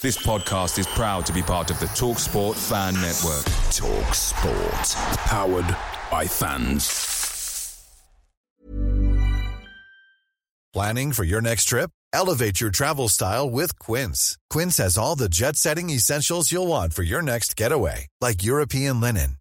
This podcast is proud to be part of the Talk Sport Fan Network. Talk Sport. Powered by fans. Planning for your next trip? Elevate your travel style with Quince. Quince has all the jet setting essentials you'll want for your next getaway, like European linen,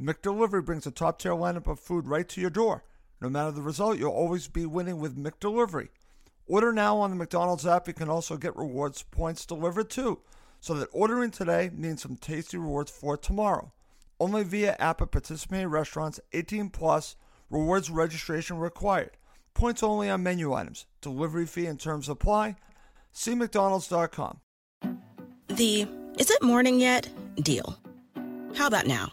McDelivery brings a top-tier lineup of food right to your door. No matter the result, you'll always be winning with McDelivery. Order now on the McDonald's app. You can also get rewards points delivered too, so that ordering today means some tasty rewards for tomorrow. Only via app at participating restaurants. 18 plus. Rewards registration required. Points only on menu items. Delivery fee and terms apply. See McDonald's.com. The is it morning yet deal. How about now?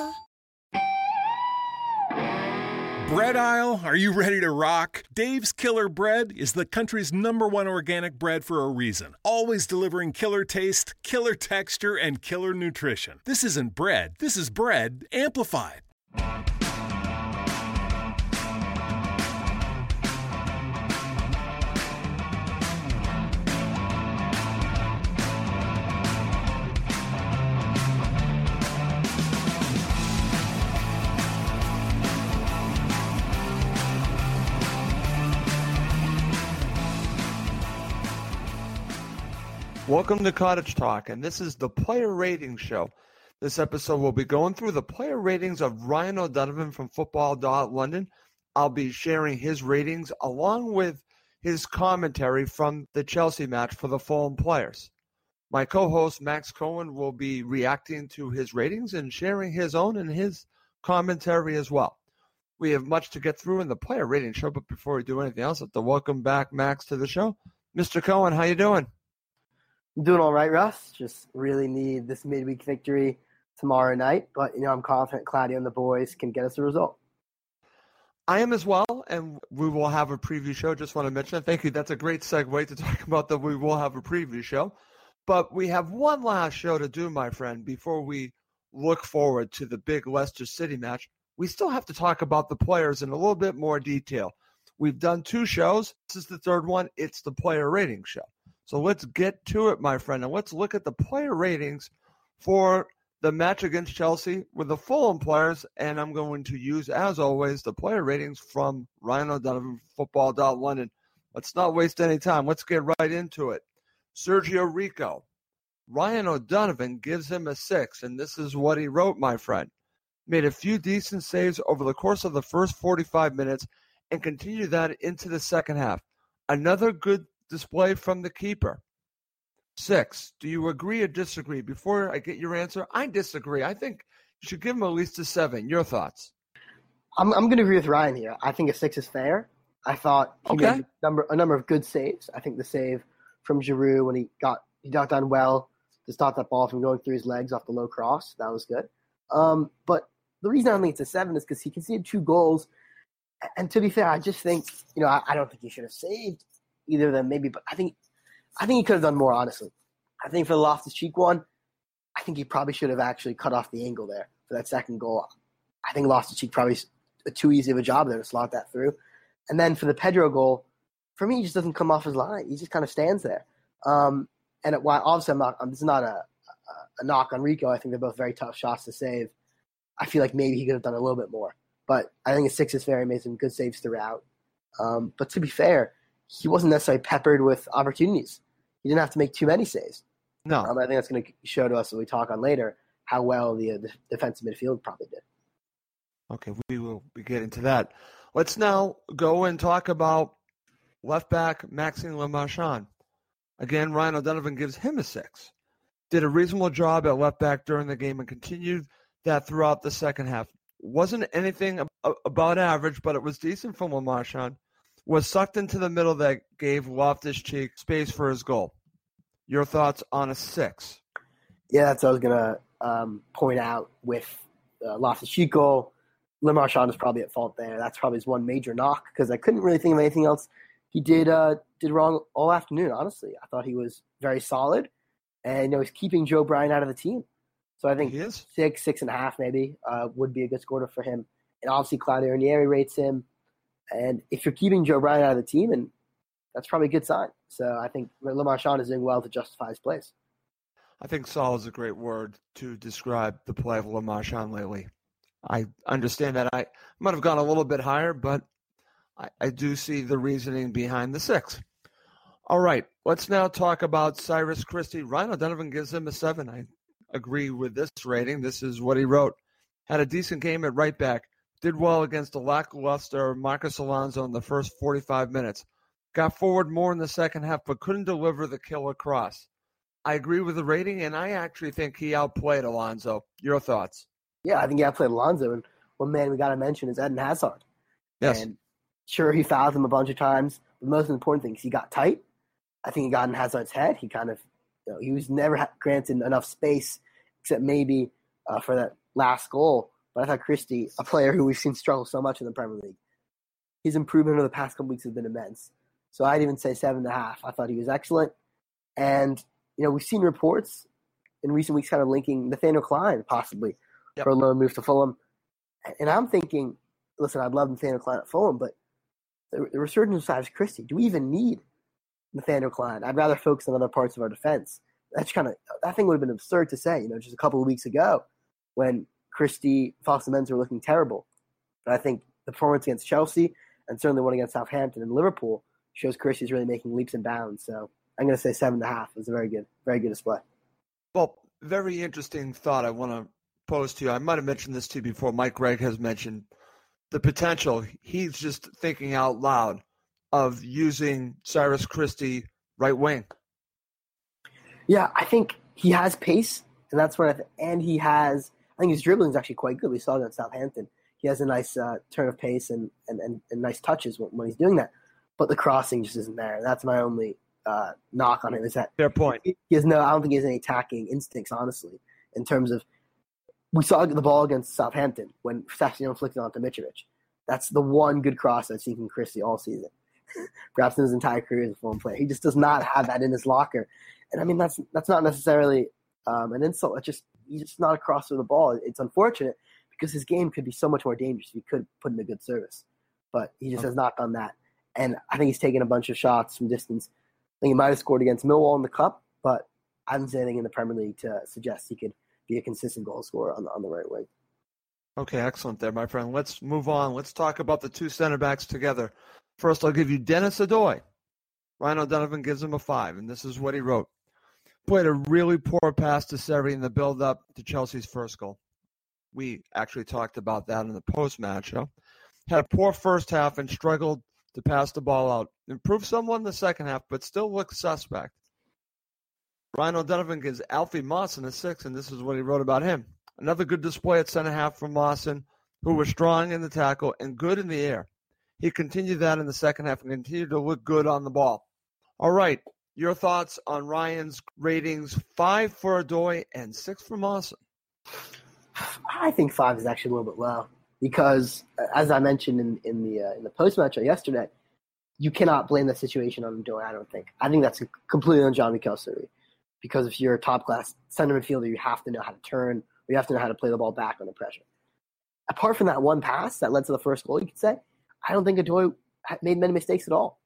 Bread aisle, are you ready to rock? Dave's Killer Bread is the country's number one organic bread for a reason. Always delivering killer taste, killer texture, and killer nutrition. This isn't bread, this is bread amplified. Welcome to Cottage Talk, and this is the player ratings show. This episode will be going through the player ratings of Ryan O'Donovan from Football.London. I'll be sharing his ratings along with his commentary from the Chelsea match for the Fulham players. My co host Max Cohen will be reacting to his ratings and sharing his own and his commentary as well. We have much to get through in the player rating show, but before we do anything else, I'd like to welcome back Max to the show. Mr. Cohen, how you doing? I'm doing all right, Russ. Just really need this midweek victory tomorrow night. But, you know, I'm confident Claudio and the boys can get us a result. I am as well, and we will have a preview show. Just want to mention. Thank you. That's a great segue to talk about that we will have a preview show. But we have one last show to do, my friend, before we look forward to the big Leicester City match. We still have to talk about the players in a little bit more detail. We've done two shows. This is the third one. It's the player rating show. So let's get to it, my friend, and let's look at the player ratings for the match against Chelsea with the Fulham players. And I'm going to use, as always, the player ratings from Ryan O'Donovan. Let's not waste any time. Let's get right into it. Sergio Rico. Ryan O'Donovan gives him a six, and this is what he wrote, my friend. Made a few decent saves over the course of the first 45 minutes and continued that into the second half. Another good display from the keeper. Six, do you agree or disagree? Before I get your answer, I disagree. I think you should give him at least a seven. Your thoughts? I'm, I'm going to agree with Ryan here. I think a six is fair. I thought he Okay. made a number, a number of good saves. I think the save from Giroud when he got he got done well to stop that ball from going through his legs off the low cross. That was good. Um, but the reason I think it's a seven is because he conceded two goals. And to be fair, I just think you know I, I don't think he should have saved either of them. Maybe, but I think I think he could have done more. Honestly, I think for the Loftus Cheek one, I think he probably should have actually cut off the angle there for that second goal. I think Loftus Cheek probably too easy of a job there to slot that through. And then for the Pedro goal, for me, he just doesn't come off his line. He just kind of stands there. Um, and it, while obviously I'm not, this is not a, a, a knock on Rico. I think they're both very tough shots to save. I feel like maybe he could have done a little bit more. But I think a six is fair. He made some good saves throughout. Um, but to be fair, he wasn't necessarily peppered with opportunities. He didn't have to make too many saves. No. Um, I think that's going to show to us when we talk on later how well the, uh, the defensive midfield probably did. Okay, we will be getting to that. Let's now go and talk about left back Maxime Le Marchand. Again, Ryan O'Donovan gives him a six. Did a reasonable job at left back during the game and continued that throughout the second half. Wasn't anything about average, but it was decent from Le Marchand. Was sucked into the middle that gave Loftus Cheek space for his goal. Your thoughts on a six? Yeah, that's what I was gonna um, point out with uh, Loftus Cheek goal. Le Marchand is probably at fault there. That's probably his one major knock because I couldn't really think of anything else he did uh, did wrong all afternoon. Honestly, I thought he was very solid, and you know he's keeping Joe Bryan out of the team. So I think six, six and a half maybe uh, would be a good score for him. And obviously Claudio Ranieri rates him. And if you're keeping Joe Bryan out of the team, and that's probably a good sign. So I think Le Marchand is doing well to justify his place. I think solid is a great word to describe the play of Le Marchand lately. I understand that I might have gone a little bit higher, but I, I do see the reasoning behind the six. All right, let's now talk about Cyrus Christie. Ryan O'Donovan gives him a seven. I agree with this rating. This is what he wrote. Had a decent game at right back. Did well against a lackluster Marcos Alonso in the first 45 minutes. Got forward more in the second half, but couldn't deliver the killer cross. I agree with the rating, and I actually think he outplayed Alonso. Your thoughts? Yeah, I think he outplayed Alonso. And one man we got to mention is Eden Hazard. Yes. And sure, he fouled him a bunch of times. The most important thing is he got tight. I think he got in Hazard's head. He kind of, you know, he was never granted enough space, except maybe uh, for that last goal. But I thought Christie, a player who we've seen struggle so much in the Premier League, his improvement over the past couple weeks has been immense. So I'd even say seven and a half. I thought he was excellent. And, you know, we've seen reports in recent weeks kind of linking Nathaniel Clyne possibly yep. for a loan move to Fulham. And I'm thinking, listen, I'd love Nathaniel Clyne at Fulham, but the, the resurgence of Cyrus Christie, do we even need Nathaniel Clyne? I'd rather focus on other parts of our defense. That's kind of that thing would have been absurd to say, you know, just a couple of weeks ago when Christie, Fosu-Mensah were looking terrible. But I think the performance against Chelsea and certainly one against Southampton and Liverpool shows Christie's really making leaps and bounds. So I'm going to say seven and a half is a very good, very good display. Well, very interesting thought. I want to pose to you. I might have mentioned this to you before. Mike Gregg has mentioned the potential. He's just thinking out loud of using Cyrus Christie right wing. Yeah, I think he has pace, and that's what I th- and he has. I think his dribbling is actually quite good. We saw that at Southampton. He has a nice uh, turn of pace and, and, and, and nice touches when, when, he's doing that. But the crossing just isn't there. That's my only uh, knock on him. Is that fair point? He has no. I don't think he has any attacking instincts, honestly, in terms of we saw the ball against Southampton when Sessegnon flicked it onto Mitrovic. That's the one good cross I've seen from Christie all season. Perhaps in his entire career as a Fulham player. He just does not have that in his locker. And I mean, that's that's not necessarily um, an insult. It's just he's just not a crosser of the ball. It's unfortunate because his game could be so much more dangerous if he could put in a good service. But he just okay. has not done that. And I think he's taken a bunch of shots from distance. I think he might have scored against Millwall in the Cup, but I haven't seen anything in the Premier League to suggest he could be a consistent goal scorer on the, on the right wing. Okay, excellent there, my friend. Let's move on. Let's talk about the two center backs together. First, I'll give you Dennis Odoi. Ryan O'Donovan gives him a five, and this is what he wrote. Played a really poor pass to Seri in the build-up to Chelsea's first goal. We actually talked about that in the post-match show. Had a poor first half and struggled to pass the ball out. Improved somewhat in the second half, but still looked suspect. Ryan O'Donovan gives Alfie Mawson a six, and this is what he wrote about him. Another good display at center half from Mawson, who was strong in the tackle and good in the air. He continued that in the second half and continued to look good on the ball. All right, your thoughts on Ryan's ratings: five for Odoi and six for Mawson. I think five is actually a little bit low because, as I mentioned in, in the uh, in the post match yesterday, you cannot blame the situation on Odoi. I don't think. I think that's completely on Jean-Michel Seri because if you're a top class center midfielder, you have to know how to turn, you have to know how to play the ball back under pressure. Apart from that one pass that led to the first goal, you could say, I don't think Odoi made many mistakes at all.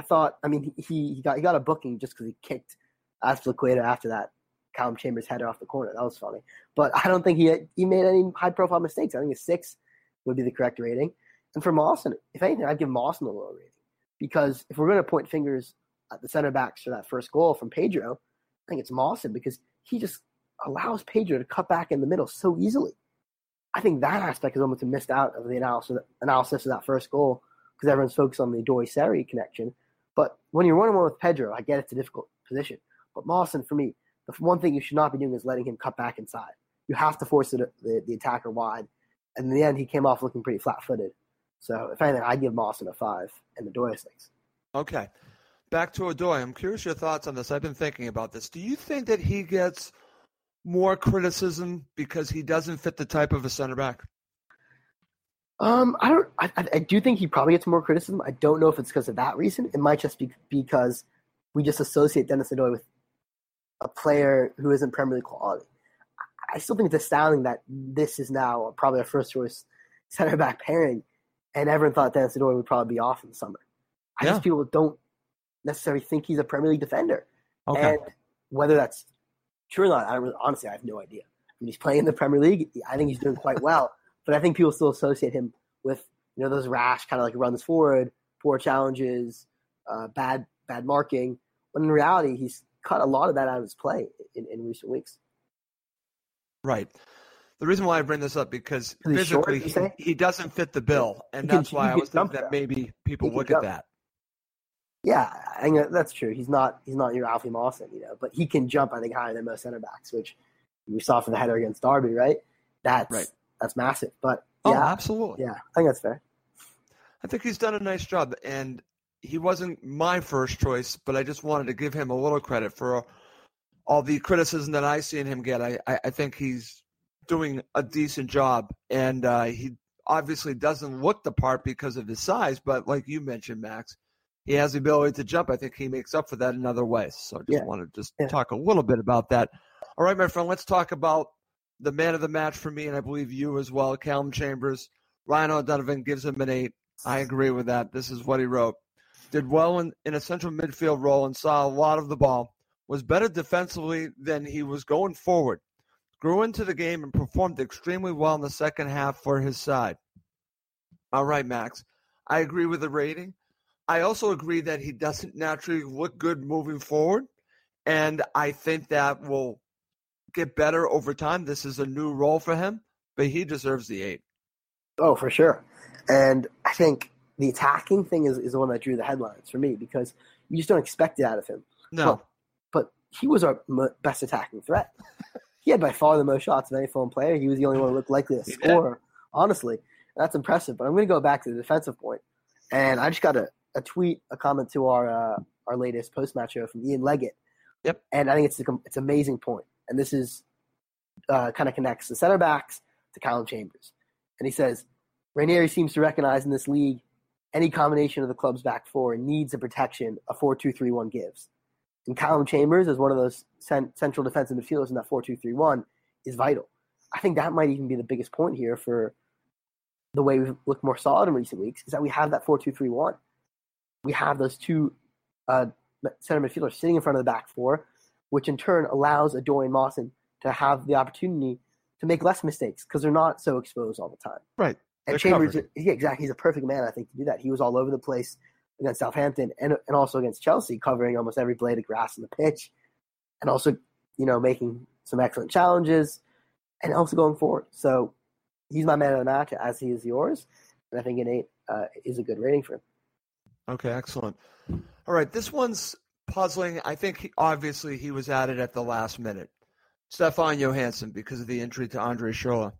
I thought, I mean, he, he got he got a booking just because he kicked Azpilicueta after that Calum Chambers header off the corner. That was funny, but I don't think he he made any high profile mistakes. I think a six would be the correct rating. And for Mawson, if anything, I'd give Mawson a lower rating because if we're going to point fingers at the center backs for that first goal from Pedro, I think it's Mawson because he just allows Pedro to cut back in the middle so easily. I think that aspect is almost missed out of the analysis analysis of that first goal because everyone's focused on the Odoi Seri connection. But when you're one on one with Pedro, I get it's a difficult position. But Mawson, for me, the one thing you should not be doing is letting him cut back inside. You have to force the, the, the attacker wide. And in the end, he came off looking pretty flat footed. So if anything, I'd give Mawson a five and Odoi a six. Okay. Back to Odoi. I'm curious your thoughts on this. I've been thinking about this. Do you think that he gets more criticism because he doesn't fit the type of a center back? Um, I don't. I, I do think he probably gets more criticism. I don't know if it's because of that reason. It might just be because we just associate Dennis Odoi with a player who isn't Premier League quality. I still think it's astounding that this is now probably our first choice center back pairing, and everyone thought Dennis Odoi would probably be off in the summer. I yeah. just people don't necessarily think he's a Premier League defender, okay. and whether that's true or not, I really, honestly I have no idea. When he's playing in the Premier League, I think he's doing quite well. But I think people still associate him with you know those rash kind of like runs forward, poor challenges, uh, bad bad marking. When in reality, he's cut a lot of that out of his play in, in recent weeks. Right. The reason why I bring this up because physically short, he, he, doesn't fit the bill, and that's why I was thinking that maybe people look at that. Yeah, I think that's true. He's not he's not your Alfie Mawson, you know, but he can jump. I think higher than most center backs, which we saw for the header against Derby, right? That's right that's massive. But oh, yeah, absolutely. Yeah, I think that's fair. I think he's done a nice job, and he wasn't my first choice, but I just wanted to give him a little credit for all the criticism that I seen him get. I, I, I think he's doing a decent job, and uh, he obviously doesn't look the part because of his size, but like you mentioned, Max, he has the ability to jump. I think he makes up for that in other ways. So I just yeah. want to just yeah. talk a little bit about that. All right, my friend, let's talk about the man of the match for me, and I believe you as well, Calum Chambers. Ryan O'Donovan gives him an eight. I agree with that. This is what he wrote. Did well in, in a central midfield role and saw a lot of the ball. Was better defensively than he was going forward. Grew into the game and performed extremely well in the second half for his side. All right, Max. I agree with the rating. I also agree that he doesn't naturally look good moving forward. And I think that will get better over time. This is a new role for him, but he deserves the eight. Oh, for sure. And I think the attacking thing is, is the one that drew the headlines for me because you just don't expect it out of him. No. But, but he was our best attacking threat. he had by far the most shots of any Fulham player. He was the only one who looked likely to score, honestly. That's impressive. But I'm going to go back to the defensive point. And I just got a, a tweet, a comment to our uh, our latest post match show from Ian Leggett. Yep. And I think it's a, it's an amazing point and this is uh, kind of connects the center backs to Callum Chambers. And he says, Ranieri seems to recognize in this league any combination of the club's back four needs the protection a 4 2 3 1 gives. And Callum Chambers, as one of those cent- central defensive midfielders in that 4 2 3 1, is vital. I think that might even be the biggest point here for the way we've looked more solid in recent weeks is that we have that 4 2 3 1. We have those two uh, center midfielders sitting in front of the back four which in turn allows a Dorian Mawson to have the opportunity to make less mistakes because they're not so exposed all the time. Right. And they're Chambers, yeah, exactly. He's a perfect man, I think, to do that. He was all over the place against Southampton and, and also against Chelsea, covering almost every blade of grass in the pitch, and also, you know, making some excellent challenges, and also going forward. So he's my man of the match, as he is yours, and I think an eight uh, is a good rating for him. Okay, excellent. All right, this one's puzzling. I think he, obviously he was added at the last minute. Stefan Johansen because of the injury to Andre Schurrle.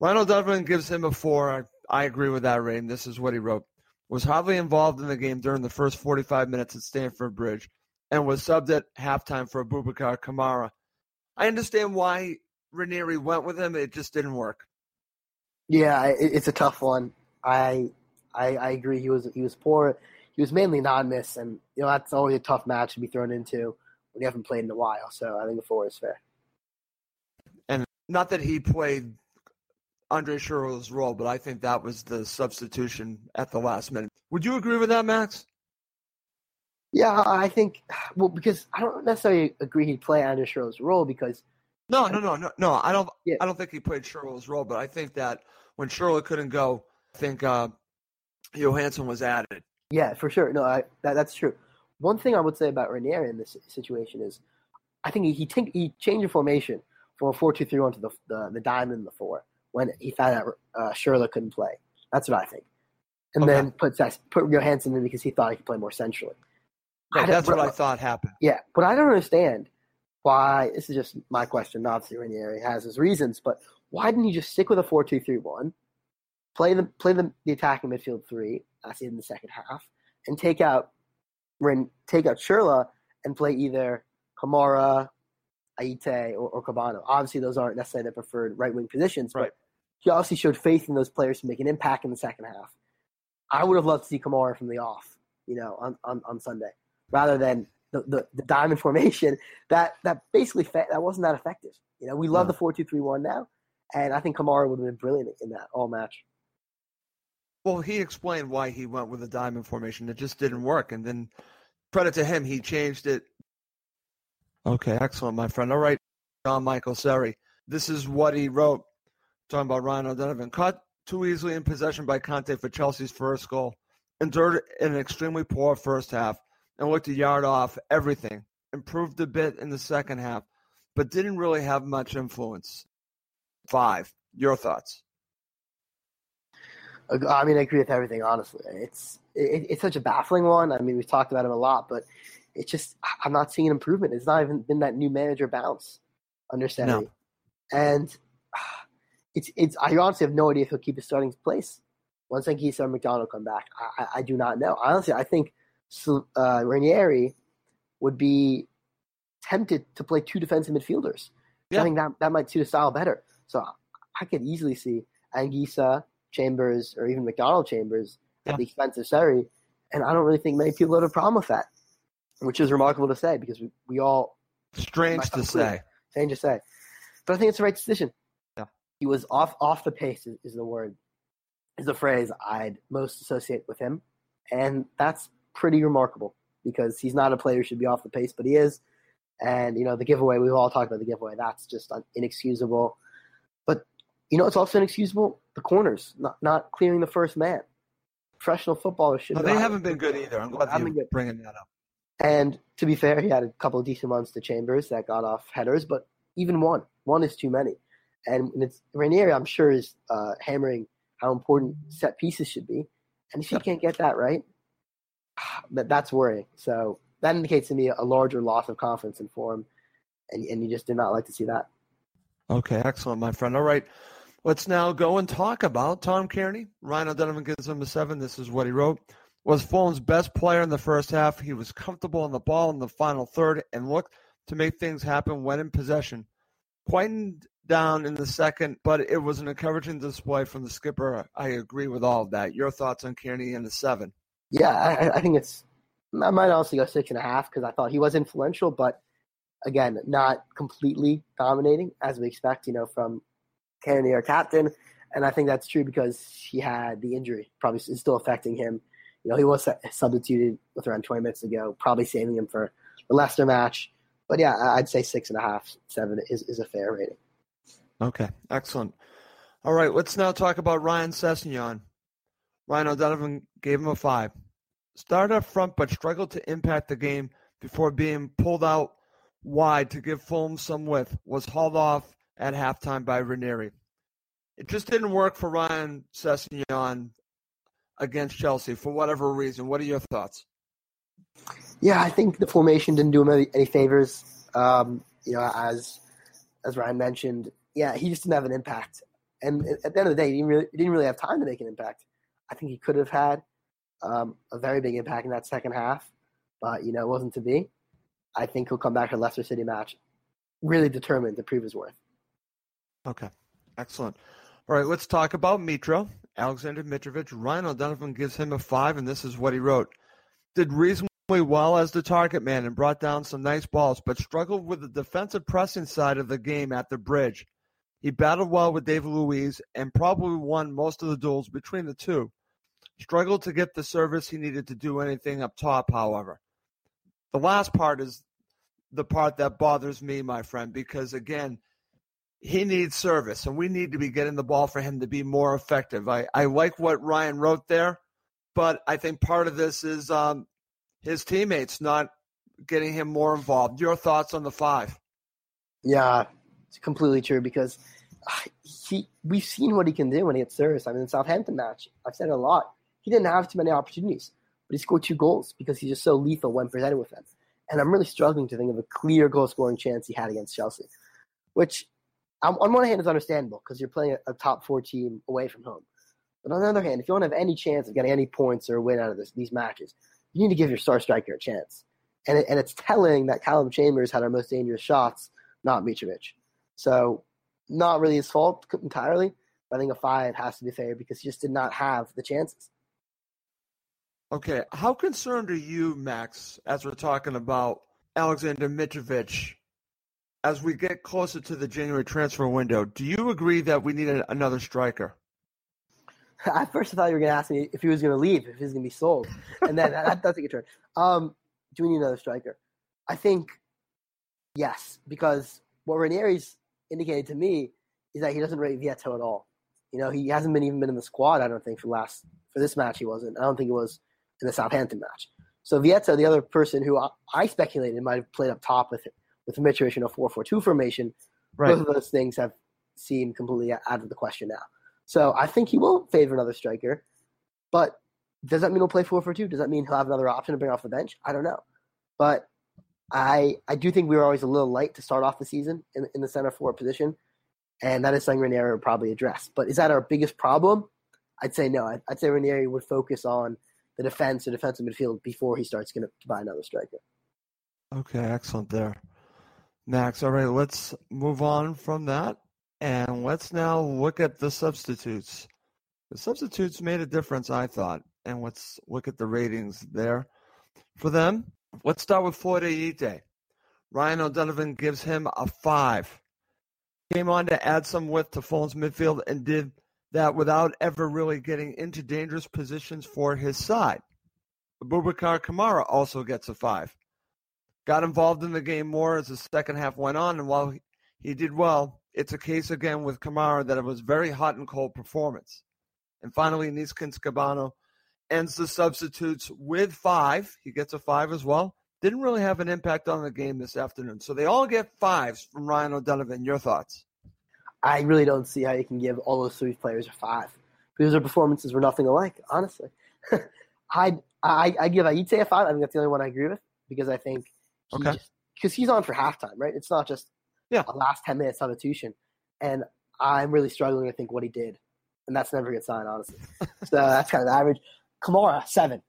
Ryan O'Donovan gives him a four. I, I agree with that rating. This is what he wrote. Was hardly involved in the game during the first 45 minutes at Stamford Bridge and was subbed at halftime for Aboubakar Kamara. I understand why Ranieri went with him. It just didn't work. Yeah, it's a tough one. I, I I agree. He was he was poor he was mainly non-miss, and you know that's always a tough match to be thrown into when you haven't played in a while. So I think the four is fair. And not that he played Andre Schurrle's role, but I think that was the substitution at the last minute. Would you agree with that, Max? Yeah, I think well because I don't necessarily agree he'd play Andre Schurrle's role because no, no, no, no, no. I don't. Yeah. I don't think he played Schurrle's role, but I think that when Schurrle couldn't go, I think uh, Johansen was added. Yeah, for sure. No, I, that, that's true. One thing I would say about Ranieri in this situation is, I think he he, tink, he changed the formation from a four two three one to the, the the diamond the four, when he found out uh, Schürrle couldn't play. That's what I think. And Okay. then put put Johansen in because he thought he could play more centrally. Yeah, that's what I thought happened. Yeah, but I don't understand why. This is just my question. Obviously, Ranieri has his reasons, but why didn't he just stick with a four-two-three-one, play the play the, the attacking midfield three, as in the second half, and take out Ren, take out Schürrle and play either Kamara, Ayité, or, or Kebano. Obviously, those aren't necessarily the preferred right wing positions, Right. but he obviously showed faith in those players to make an impact in the second half. I would have loved to see Kamara from the off, you know, on, on, on Sunday, rather than the, the, the diamond formation that that basically fa- that wasn't that effective. You know, we love No. the four two three one now, and I think Kamara would have been brilliant in that all match. Well, he explained why he went with a diamond formation. It just didn't work. And then credit to him, he changed it. Okay, excellent, my friend. All right, Jean-Michel Seri. This is what he wrote, talking about Ryan O'Donovan. Caught too easily in possession by Kanté for Chelsea's first goal. Endured an extremely poor first half and looked a yard off everything. Improved a bit in the second half, but didn't really have much influence. Five. Your thoughts? I mean, I agree with everything. Honestly, it's it, it's such a baffling one. I mean, we've talked about him a lot, but it's just I'm not seeing improvement. It's not even been that new manager bounce under Seri. No. and it's it's. I honestly have no idea if he'll keep his starting place once Anguissa or McDonald come back. I, I, do not know. Honestly, I think uh, Ranieri would be tempted to play two defensive midfielders. Yeah. I think that that might suit his style better. So I could easily see Anguissa, Chambers, or even McDonald Chambers Yeah. at the expense of Seri. And I don't really think many people have a problem with that, which is remarkable to say because we, we all Strange to Myself say. Strange to say. But I think it's the right decision. Yeah. He was off off the pace is, is the word, is the phrase I'd most associate with him. And that's pretty remarkable because he's not a player who should be off the pace, but he is. And, you know, the giveaway, we've all talked about the giveaway. That's just inexcusable. You know, it's also inexcusable the corners, not, not clearing the first man. Professional footballers should No, not- they haven't been good either. I'm glad you're good. bringing that up. And to be fair, he had a couple of decent ones to Chambers that got off headers, but even one, one is too many. And it's Ranieri, I'm sure, is uh, hammering how important set pieces should be. And if he Yep. can't get that right, that that's worrying. So that indicates to me a larger loss of confidence in form, and and you just did not like to see that. Okay, excellent, my friend. All right, let's now go and talk about Tom Cairney. Ryan O'Donovan gives him a seven. This is what he wrote. Was Fulham's best player in the first half. He was comfortable on the ball in the final third and looked to make things happen when in possession. Quietened down in the second, but it was an encouraging display from the skipper. I agree with all of that. Your thoughts on Cairney and the seven? Yeah, I, I- think it's. I might honestly go six and a half because I thought he was influential, but again, not completely dominating as we expect, you know, from Our captain. And I think that's true because he had the injury, probably is still affecting him. You know, he was substituted with around 20 minutes ago, probably saving him for the Leicester match. But yeah, I'd say six and a half, seven is, is a fair rating. Okay, excellent. All right, let's now talk about Ryan Sessegnon. Ryan O'Donovan gave him a five. Started up front, but struggled to impact the game before being pulled out wide to give Fulham some width. Was hauled off at halftime by Ranieri. It just didn't work for Ryan Sessegnon against Chelsea for whatever reason. What are your thoughts? Yeah, I think the formation didn't do him any, any favors. Um, you know, as as Ryan mentioned, yeah, he just didn't have an impact. And at the end of the day, he didn't really, he didn't really have time to make an impact. I think he could have had um, a very big impact in that second half, but you know, it wasn't to be. I think he'll come back to Leicester City match really determined to prove his worth. Okay, excellent. All right, let's talk about Mitro. Alexander Mitrovic. Ryan O'Donovan gives him a five, and this is what he wrote. Did reasonably well as the target man and brought down some nice balls, but struggled with the defensive pressing side of the game at the bridge. He battled well with David Luiz and probably won most of the duels between the two. Struggled to get the service he needed to do anything up top, however. The last part is the part that bothers me, my friend, because again, he needs service, and we need to be getting the ball for him to be more effective. I, I like what Ryan wrote there, but I think part of this is um, his teammates not getting him more involved. Your thoughts on the five? Yeah, it's completely true because uh, he we've seen what he can do when he gets serious. I mean, the Southampton match, I've said it a lot. He didn't have too many opportunities, but he scored two goals because he's just so lethal when presented with them. And I'm really struggling to think of a clear goal scoring chance he had against Chelsea, which on one hand it's understandable because you're playing a, a, top four team away from home. But on the other hand, if you want to have any chance of getting any points or a win out of this, these matches, you need to give your star striker a chance. And, it, and it's telling that Callum Chambers had our most dangerous shots, not Mitrovic. So, not really his fault entirely. But I think a five has to be fair because he just did not have the chances. Okay, how concerned are you, Max, as we're talking about Alexander Mitrovic as we get closer to the January transfer window? Do you agree that we need another striker? At first, I thought you were going to ask me if he was going to leave, if he was going to be sold, and then that does take a turn. Um, do we need another striker? I think yes, because what Ranieri's indicated to me is that he doesn't rate Vietto at all. You know, he hasn't been even been in the squad. I don't think for last for this match he wasn't. I don't think he was in the Southampton match. So Vietto, the other person who I, I speculated might have played up top with with Mitrovic in a 4-4-2 formation, right. both of those things have seemed completely out of the question now. So I think he will favor another striker, but does that mean he'll play 4-4-2? Does that mean he'll have another option to bring off the bench? I don't know, but I I do think we were always a little light to start off the season in, in the center forward position, and that is something Ranieri would probably address. But is that our biggest problem? I'd say no. I'd, I'd say Ranieri would focus on the defense, the defensive midfield before he starts going to buy another striker. Okay, excellent there. Max, all right, let's move on from that. And let's now look at the substitutes. The substitutes made a difference, I thought. And let's look at the ratings there. For them, let's start with Floyd. Ryan O'Donovan gives him a five. Came on to add some width to Fulham's midfield and did that without ever really getting into dangerous positions for his side. Bubakar Kamara also gets a five. Got involved in the game more as the second half went on, and while he did well, it's a case again with Kamara that it was very hot and cold performance. And finally, Neeskens Kebano ends the substitutes with five. He gets a five as well. Didn't really have an impact on the game this afternoon. So they all get fives from Ryan O'Donovan. Your thoughts? I really don't see how you can give all those three players a five because their performances were nothing alike. Honestly, I I I give Ayité a five. I think that's the only one I agree with because I think he okay because he's on for halftime, right? It's not just yeah a last ten minute substitution, and I'm really struggling to think what he did, and that's never a good sign, honestly. so that's kind of average. Kamara seven.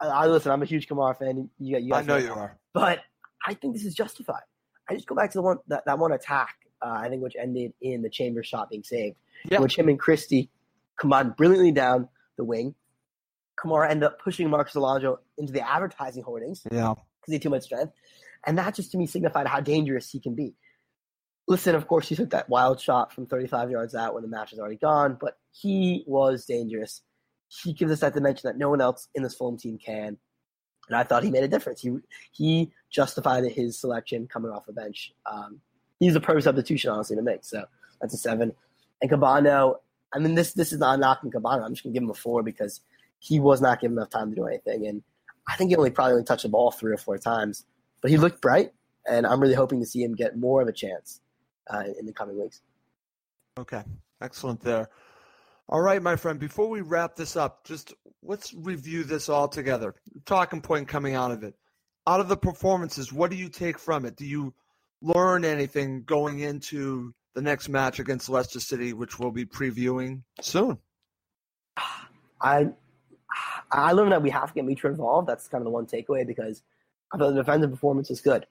I, I, listen. I'm a huge Kamara fan. You, you I know you are, but I think this is justified. I just go back to the one that, that one attack uh, I think which ended in the chamber shot being saved, yeah. which him and Christie combined brilliantly down the wing. Kamara ended up pushing Marcos Alonso into the advertising hoardings. Yeah. Because he had too much strength. And that just to me signified how dangerous he can be. Listen, of course, he took that wild shot from 35 yards out when the match was already gone, but he was dangerous. He gives us that dimension that no one else in this Fulham team can. And I thought he made a difference. He he justified his selection coming off the bench. Um, he's a perfect substitution, honestly, to make. So that's a seven. And Kebano, I mean, this this is not knocking Kebano. I'm just gonna give him a four because he was not given enough time to do anything, and I think he only probably only touched the ball three or four times, but he looked bright, and I'm really hoping to see him get more of a chance uh, in the coming weeks. Okay, excellent there. All right, my friend. Before we wrap this up, just let's review this all together. Talking point coming out of it. Out of the performances, what do you take from it? Do you learn anything going into the next match against Leicester City, which we'll be previewing soon? I I learned that we have to get Mitro involved. That's kind of the one takeaway because I thought the defensive performance was good,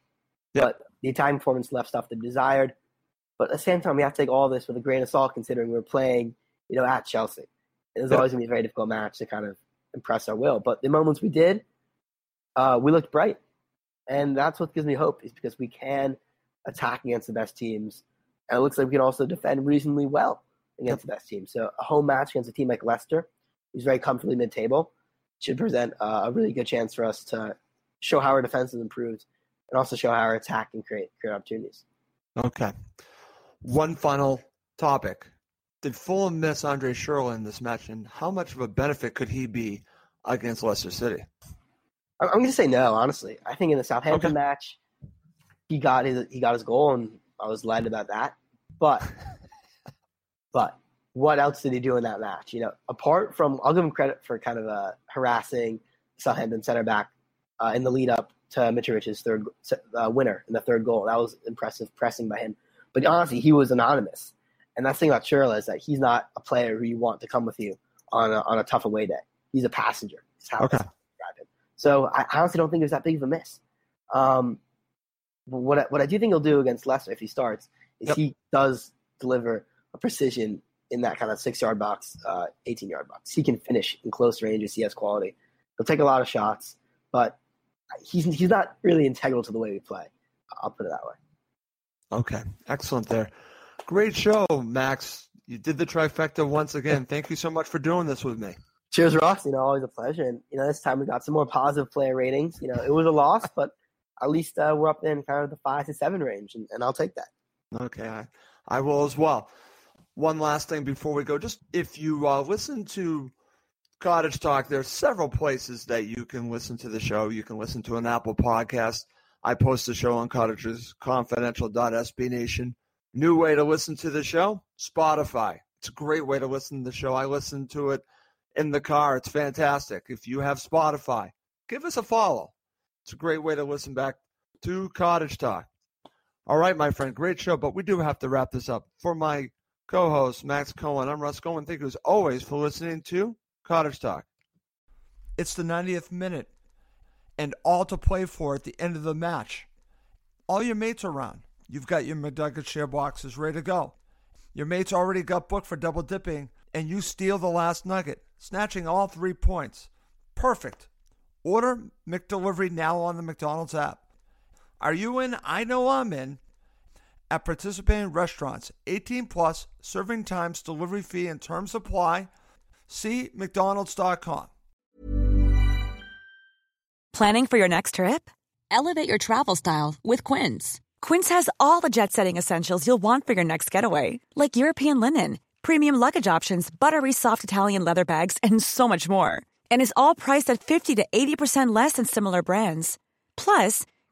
yeah. but the Italian performance left stuff to be desired. But at the same time, we have to take all this with a grain of salt, considering we're playing, you know, at Chelsea. It was yeah. always going to be a very difficult match to kind of impress our will. But the moments we did, uh, we looked bright, and that's what gives me hope. Is because we can attack against the best teams. And it looks like we can also defend reasonably well against the best teams. So a home match against a team like Leicester, who's very comfortably mid-table, should present uh, a really good chance for us to show how our defense has improved and also show how our attack can create create opportunities. Okay. One final topic. Did Fulham miss Andre Schürrle in this match, and how much of a benefit could he be against Leicester City? I'm going to say no, honestly. I think in the Southampton okay. match, he got his he got his goal, and I was glad about that. But But what else did he do in that match? You know, apart from, I'll give him credit for kind of uh, harassing Southampton center back uh, in the lead up to Mitrovic's third uh, winner in the third goal. That was impressive pressing by him. But honestly, he was anonymous. And that's the thing about Schürrle is that he's not a player who you want to come with you on a, on a tough away day. He's a passenger. okay. So I honestly don't think it was that big of a miss. Um, what I, what I do think he'll do against Leicester if he starts is yep. he does deliver a precision in that kind of six yard box, uh, 18 yard box. He can finish in close ranges. He has quality. He'll take a lot of shots, but he's he's not really integral to the way we play. I'll put it that way. Okay, excellent there. Great show, Max. You did the trifecta once again. Thank you so much for doing this with me. Cheers, Ross. You know, always a pleasure. And you know, this time we got some more positive player ratings. You know, it was a loss, but at least uh, we're up in kind of the five to seven range, and, and I'll take that. Okay, I, I will as well. One last thing before we go, just if you uh, listen to Cottage Talk, there's several places that you can listen to the show. You can listen to an Apple podcast. I post the show on Cottagers Confidential.SB Nation. New way to listen to the show, Spotify. It's a great way to listen to the show. I listen to it in the car. It's fantastic. If you have Spotify, give us a follow. It's a great way to listen back to Cottage Talk. All right, my friend, great show, but we do have to wrap this up. For my co host, Max Cohen, I'm Russ Cohen. Thank you as always for listening to Cottage Talk. It's the 90th minute and all to play for at the end of the match. All your mates are around. You've got your McNugget share boxes ready to go. Your mates already got booked for double dipping, and you steal the last nugget, snatching all three points. Perfect. Order McDelivery now on the McDonald's app. Are you in? I know I'm in. At participating restaurants, 18 plus, serving times, delivery fee, and terms apply. See McDonald's.com. Planning for your next trip? Elevate your travel style with Quince. Quince has all the jet setting essentials you'll want for your next getaway, like European linen, premium luggage options, buttery soft Italian leather bags, and so much more. And is all priced at 50 to 80% less than similar brands. Plus,